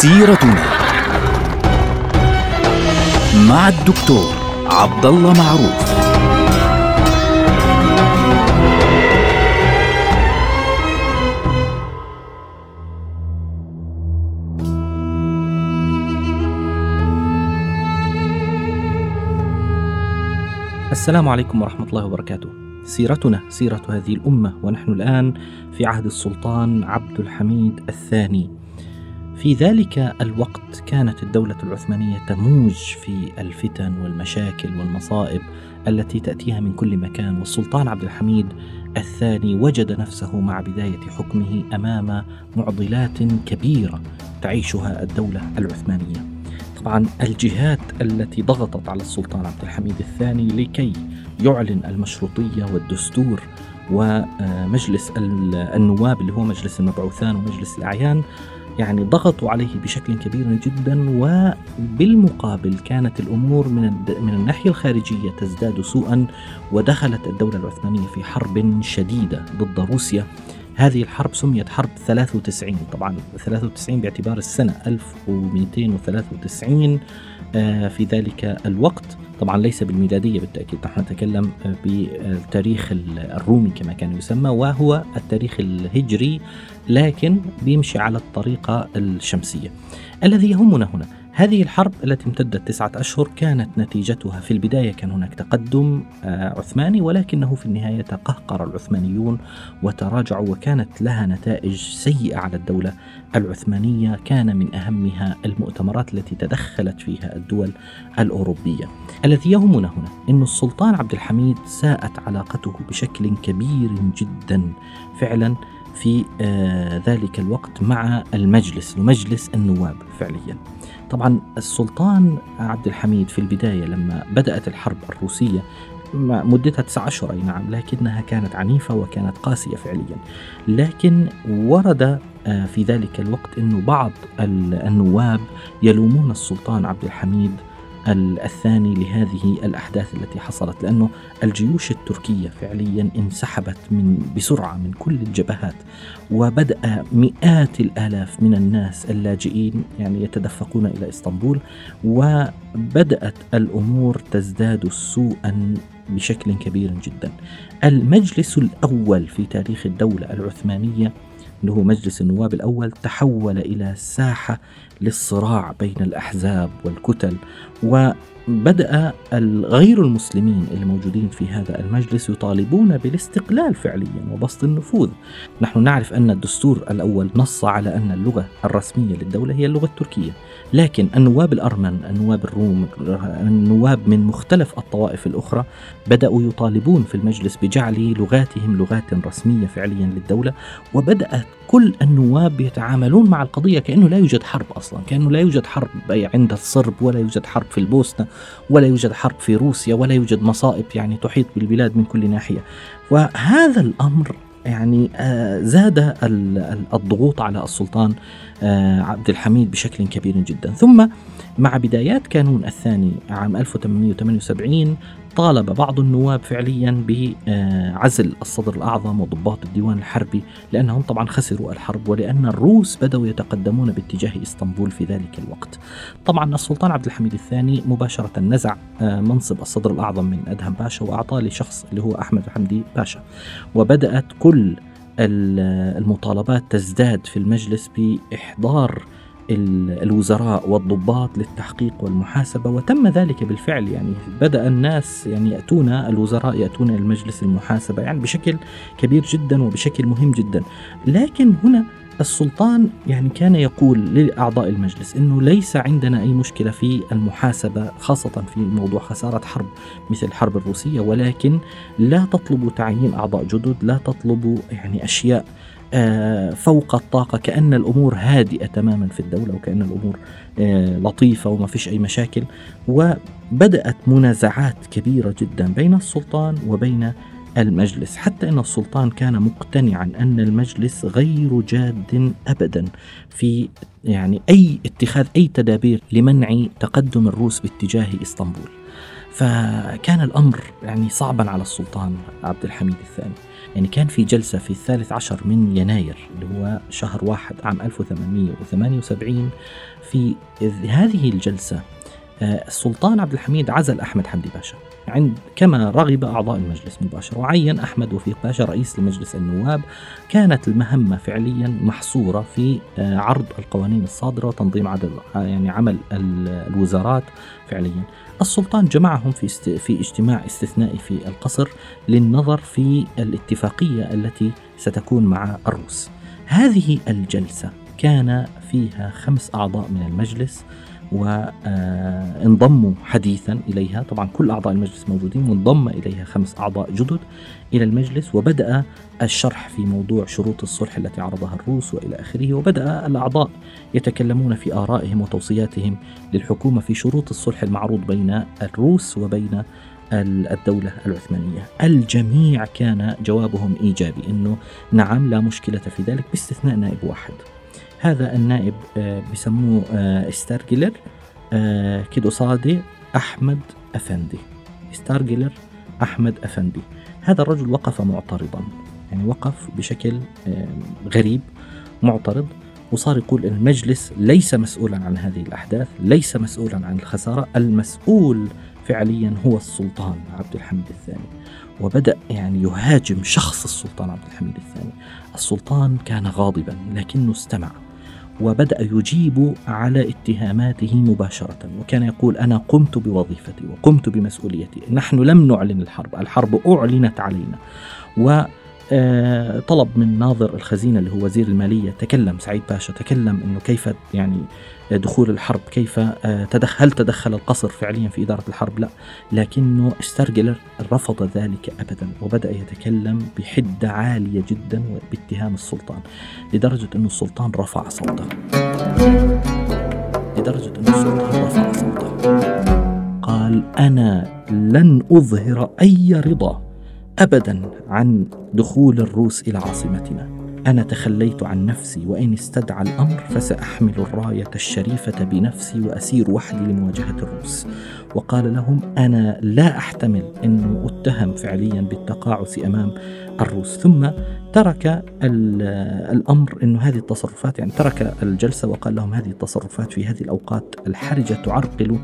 سيرتنا مع الدكتور عبد الله معروف السلام عليكم ورحمة الله وبركاته. سيرتنا سيرة هذه الأمة ونحن الآن في عهد السلطان عبد الحميد الثاني. في ذلك الوقت كانت الدولة العثمانية تموج في الفتن والمشاكل والمصائب التي تأتيها من كل مكان والسلطان عبد الحميد الثاني وجد نفسه مع بداية حكمه أمام معضلات كبيرة تعيشها الدولة العثمانية. طبعا الجهات التي ضغطت على السلطان عبد الحميد الثاني لكي يعلن المشروطية والدستور ومجلس النواب اللي هو مجلس المبعوثان ومجلس الأعيان يعني ضغطوا عليه بشكل كبير جدا وبالمقابل كانت الأمور من من الناحية الخارجية تزداد سوءا ودخلت الدولة العثمانية في حرب شديدة ضد روسيا. هذه الحرب سميت حرب 93 طبعا 93 باعتبار السنة 1293 آه، في ذلك الوقت. طبعا ليس بالميلادية بالتأكيد نحن نتكلم بالتاريخ الرومي كما كان يسمى وهو التاريخ الهجري لكن بيمشي على الطريقة الشمسية. الذي يهمنا هنا هذه الحرب التي امتدت تسعة أشهر كانت نتيجتها في البداية كان هناك تقدم آه، عثماني ولكنه في النهاية تقهقر العثمانيون وتراجعوا وكانت لها نتائج سيئة على الدولة العثمانية كان من أهمها المؤتمرات التي تدخلت فيها الدول الأوروبية. الذي يهمنا هنا أن السلطان عبد الحميد ساءت علاقته بشكل كبير جدا. فعلا في آه، ذلك الوقت مع المجلس مجلس النواب فعليا. طبعا السلطان عبد الحميد في البداية لما بدأت الحرب الروسية مدتها تسعة أشهر أي نعم لكنها كانت عنيفة وكانت قاسية فعليا. لكن ورد آه، في ذلك الوقت أن بعض النواب يلومون السلطان عبد الحميد الثاني لهذه الأحداث التي حصلت لأنه الجيوش التركية فعليا انسحبت من بسرعة من كل الجبهات وبدأ مئات الآلاف من الناس اللاجئين يعني يتدفقون إلى إسطنبول وبدأت الأمور تزداد سوءا بشكل كبير جدا. المجلس الأول في تاريخ الدولة العثمانية اللي هو مجلس النواب الأول تحول إلى ساحة للصراع بين الأحزاب والكتل وبدأ غير المسلمين الموجودين في هذا المجلس يطالبون بالاستقلال فعليا وبسط النفوذ. نحن نعرف أن الدستور الأول نص على أن اللغة الرسمية للدولة هي اللغة التركية لكن النواب الأرمن النواب الروم النواب من مختلف الطوائف الأخرى بدأوا يطالبون في المجلس بجعل لغاتهم لغات رسمية فعليا للدولة وبدأت كل النواب يتعاملون مع القضية كأنه لا يوجد حرب أصلا كأنه لا يوجد حرب عند الصرب ولا يوجد حرب في البوسنة ولا يوجد حرب في روسيا ولا يوجد مصائب يعني تحيط بالبلاد من كل ناحية. وهذا الأمر يعني آه، زاد الضغوط على السلطان عبد الحميد بشكل كبير جدا. ثم مع بدايات كانون الثاني عام 1878 طالب بعض النواب فعليا بعزل الصدر الأعظم وضباط الديوان الحربي لأنهم طبعا خسروا الحرب ولأن الروس بدأوا يتقدمون باتجاه إسطنبول في ذلك الوقت. طبعا السلطان عبد الحميد الثاني مباشرة نزع آه، منصب الصدر الأعظم من أدهم باشا وأعطاه لشخص اللي هو أحمد حمدي باشا. وبدأت كل المطالبات تزداد في المجلس بإحضار الوزراء والضباط للتحقيق والمحاسبة وتم ذلك بالفعل. يعني بدأ الناس يعني يأتون الوزراء يأتون المجلس المحاسبة يعني بشكل كبير جدا وبشكل مهم جدا. لكن هنا السلطان يعني كان يقول لأعضاء المجلس أنه ليس عندنا أي مشكلة في المحاسبة خاصة في موضوع خسارة حرب مثل الحرب الروسية ولكن لا تطلبوا تعيين أعضاء جدد لا تطلبوا يعني أشياء آه، فوق الطاقة كأن الأمور هادئة تماما في الدولة وكأن الأمور آه، لطيفة وما فيش أي مشاكل. وبدأت منازعات كبيرة جدا بين السلطان وبين المجلس حتى إن السلطان كان مقتنعا أن المجلس غير جاد ابدا في يعني أي اتخاذ أي تدابير لمنع تقدم الروس باتجاه إسطنبول. فكان الأمر يعني صعبا على السلطان عبد الحميد الثاني يعني كان في جلسة في الثالث عشر من يناير اللي هو شهر واحد عام 1878 في هذه الجلسة آه، السلطان عبد الحميد عزل أحمد حمدي باشا. عند كما رغب أعضاء المجلس مباشرة. وعين أحمد وفيق باشا رئيس لمجلس النواب كانت المهمة فعليا محصورة في آه، عرض القوانين الصادرة وتنظيم عدد يعني عمل الوزارات فعليا. السلطان جمعهم في. في اجتماع استثنائي في القصر للنظر في الاتفاقية التي ستكون مع الروس. هذه الجلسة كان فيها خمس أعضاء من المجلس وانضموا حديثا إليها. طبعا كل أعضاء المجلس موجودين وانضم إليها خمس أعضاء جدد إلى المجلس وبدأ الشرح في موضوع شروط الصلح التي عرضها الروس وإلى آخره وبدأ الأعضاء يتكلمون في آرائهم وتوصياتهم للحكومة في شروط الصلح المعروض بين الروس وبين الدولة العثمانية. الجميع كان جوابهم إيجابي أنه نعم لا مشكلة في ذلك باستثناء نائب واحد. هذا النائب آه، بسموه آه، ستارجلر آه، كده صادي أحمد أفندي. ستارجلر أحمد أفندي. هذا الرجل وقف معترضا يعني وقف بشكل غريب معترض وصار يقول المجلس ليس مسؤولا عن هذه الأحداث ليس مسؤولا عن الخسارة المسؤول فعليا هو السلطان عبد الحميد الثاني. وبدأ يعني يهاجم شخص السلطان عبد الحميد الثاني. السلطان كان غاضبا لكنه استمع. وبدأ يجيب على اتهاماته مباشرة وكان يقول أنا قمت بوظيفتي وقمت بمسؤوليتي نحن لم نعلن الحرب الحرب أعلنت علينا طلب من ناظر الخزينة اللي هو وزير المالية تكلم سعيد باشا تكلم أنه كيف يعني دخول الحرب كيف آه، تدخل هل تدخل القصر فعليا في إدارة الحرب؟ لا لكنه ستارجلر رفض ذلك أبدا وبدأ يتكلم بحدة عالية جدا باتهام السلطان لدرجة أنه السلطان رفع صوته. لدرجة أنه السلطان رفع صوته. قال أنا لن أظهر أي رضا. ابدا عن دخول الروس إلى عاصمتنا. أنا تخليت عن نفسي وإن استدعى الأمر فسأحمل الراية الشريفة بنفسي وأسير وحدي لمواجهة الروس. وقال لهم أنا لا أحتمل ان اتهم فعليا بالتقاعس أمام الروس. ثم ترك الأمر إنه هذه التصرفات يعني ترك الجلسة وقال لهم هذه التصرفات في هذه الأوقات الحرجة تعرقل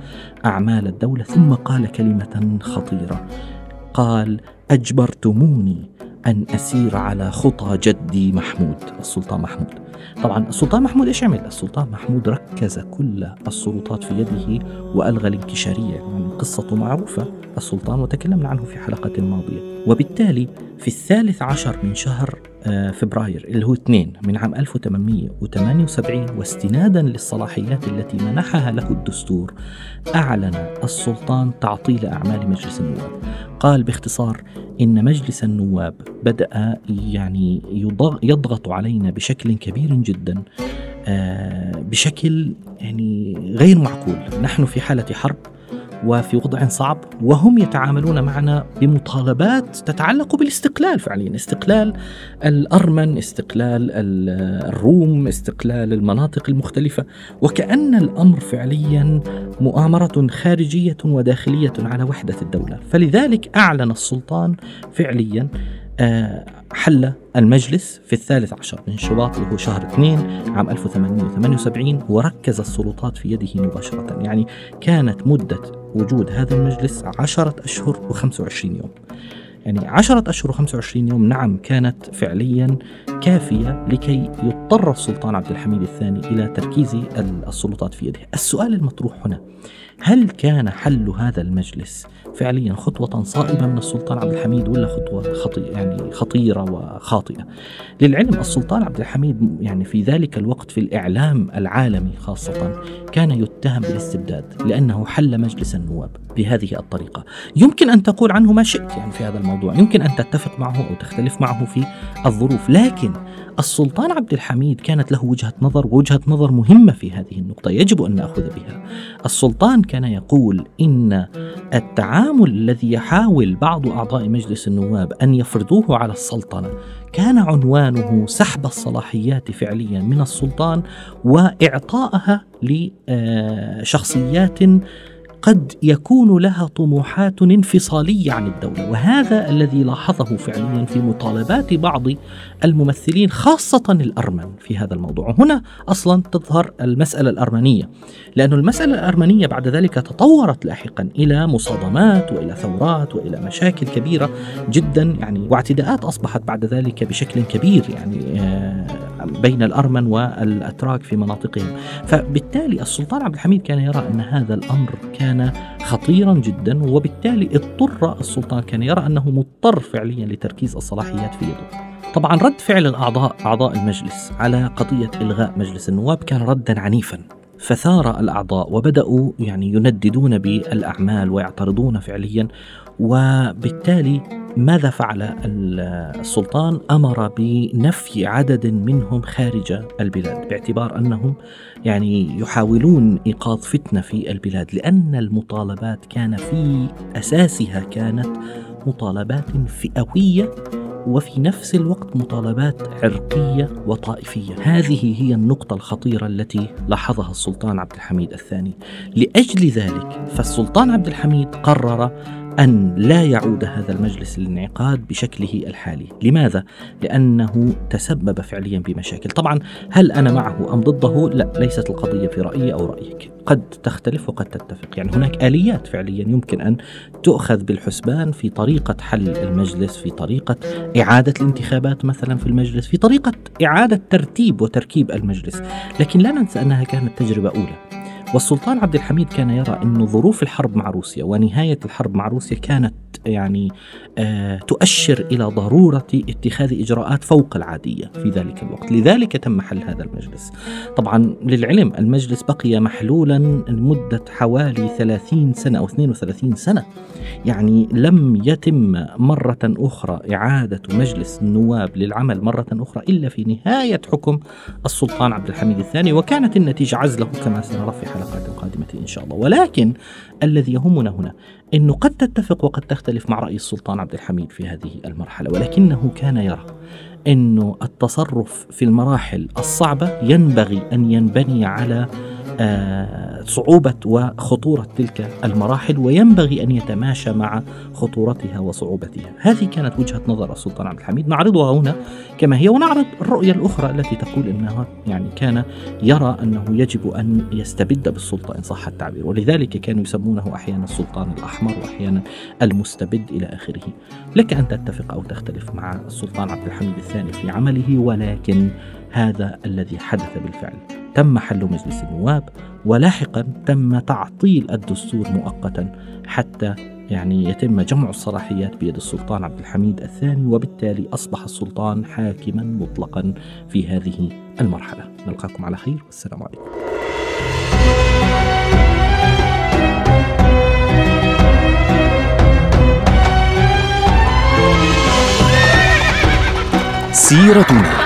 أعمال الدولة. ثم قال كلمة خطيرة قال أجبرتموني أن أسير على خطى جدي محمود السلطان محمود طبعا السلطان محمود إيش عمل؟ السلطان محمود ركز كل السلطات في يده وألغى الانكشارية يعني قصته معروفة السلطان وتكلمنا عنه في حلقة ماضية وبالتالي في الثالث عشر من شهر فبراير اللي هو 2 من عام 1878 واستنادا للصلاحيات التي منحها له الدستور أعلن السلطان تعطيل أعمال مجلس النواب. قال باختصار إن مجلس النواب بدأ يعني يضغط علينا بشكل كبير جدا آه، بشكل يعني غير معقول. نحن في حالة حرب وفي وضع صعب وهم يتعاملون معنا بمطالبات تتعلق بالاستقلال فعليا استقلال الأرمن استقلال الروم استقلال المناطق المختلفة. وكأن الأمر فعليا مؤامرة خارجية وداخلية على وحدة الدولة. فلذلك أعلن السلطان فعليا حل المجلس في الثالث عشر من شباط اللي هو شهر اثنين عام 1878 وركز السلطات في يده مباشرة. يعني كانت مدة وجود هذا المجلس عشرة أشهر و25 يوم. يعني عشرة أشهر و25 يوم نعم كانت فعليا كافية لكي يضطر السلطان عبد الحميد الثاني إلى تركيز السلطات في يده. السؤال المطروح هنا هل كان حل هذا المجلس فعليا خطوة صائبة من السلطان عبد الحميد ولا خطوة خطي يعني خطيرة وخاطئة؟ للعلم السلطان عبد الحميد يعني في ذلك الوقت في الإعلام العالمي خاصة كان يتهم بالاستبداد لأنه حل مجلس النواب بهذه الطريقة. يمكن أن تقول عنه ما شئت يعني في هذا الموضوع. يمكن أن تتفق معه أو تختلف معه في الظروف. لكن السلطان عبد الحميد كانت له وجهة نظر ووجهة نظر مهمة في هذه النقطة يجب أن نأخذ بها. السلطان كان يقول إن التعامل الذي يحاول بعض أعضاء مجلس النواب أن يفرضوه على السلطنة كان عنوانه سحب الصلاحيات فعليا من السلطان وإعطائها لشخصيات قد يكون لها طموحات انفصالية عن الدولة وهذا الذي لاحظه فعليا في مطالبات بعض الممثلين خاصة الأرمن في هذا الموضوع. هنا أصلا تظهر المسألة الأرمنية لأن المسألة الأرمنية بعد ذلك تطورت لاحقا إلى مصادمات وإلى ثورات وإلى مشاكل كبيرة جدا يعني واعتداءات أصبحت بعد ذلك بشكل كبير يعني آه، بين الأرمن والأتراك في مناطقهم فبالتالي السلطان عبد الحميد كان يرى أن هذا الأمر كان خطيرا جدا وبالتالي اضطر السلطان كان يرى أنه مضطر فعليا لتركيز الصلاحيات في يده. طبعا رد فعل الأعضاء أعضاء المجلس على قضية إلغاء مجلس النواب كان ردا عنيفا فثار الأعضاء وبدأوا يعني ينددون بالأعمال ويعترضون فعليا وبالتالي ماذا فعل السلطان؟ أمر بنفي عدد منهم خارج البلاد باعتبار أنهم يعني يحاولون إيقاظ فتنة في البلاد لأن المطالبات كان في أساسها كانت مطالبات فئوية وفي نفس الوقت مطالبات عرقيه وطائفية، هذه هي النقطة الخطيرة التي لاحظها السلطان عبد الحميد الثاني، لأجل ذلك فالسلطان عبد الحميد قرر أن لا يعود هذا المجلس للانعقاد بشكله الحالي. لماذا؟ لأنه تسبب فعليا بمشاكل. طبعا هل أنا معه أم ضده؟ لا ليست القضية في رأيي أو رأيك. قد تختلف وقد تتفق. يعني هناك آليات فعليا يمكن أن تؤخذ بالحسبان في طريقة حل المجلس في طريقة إعادة الانتخابات مثلا في المجلس في طريقة إعادة ترتيب وتركيب المجلس. لكن لا ننسى أنها كانت تجربة أولى. والسلطان عبد الحميد كان يرى أن ظروف الحرب مع روسيا ونهاية الحرب مع روسيا كانت يعني آه تؤشر إلى ضرورة اتخاذ إجراءات فوق العادية في ذلك الوقت. لذلك تم حل هذا المجلس. طبعا للعلم المجلس بقي محلولا لمدة حوالي 30 سنة أو 32 سنة. يعني لم يتم مرة أخرى إعادة مجلس النواب للعمل مرة أخرى إلا في نهاية حكم السلطان عبد الحميد الثاني وكانت النتيجة عزلة كما سنرى في حلقات قادمة إن شاء الله. ولكن الذي يهمنا هنا أنه قد تتفق وقد تختلف مع رأي السلطان عبد الحميد في هذه المرحلة ولكنه كان يرى أنه التصرف في المراحل الصعبة ينبغي أن ينبني على صعوبة وخطورة تلك المراحل وينبغي أن يتماشى مع خطورتها وصعوبتها. هذه كانت وجهة نظر السلطان عبد الحميد. نعرضها هنا كما هي ونعرض الرؤية الأخرى التي تقول أنها يعني كان يرى أنه يجب أن يستبد بالسلطة إن صح التعبير. ولذلك كانوا يسمونه أحيانا السلطان الأحمر وأحيانا المستبد إلى آخره. لك أن تتفق أو تختلف مع السلطان عبد الحميد الثاني في عمله ولكن هذا الذي حدث بالفعل. تم حل مجلس النواب ولاحقا تم تعطيل الدستور مؤقتا حتى يعني يتم جمع الصلاحيات بيد السلطان عبد الحميد الثاني وبالتالي أصبح السلطان حاكما مطلقا في هذه المرحلة. نلقاكم على خير والسلام عليكم. سيرتنا.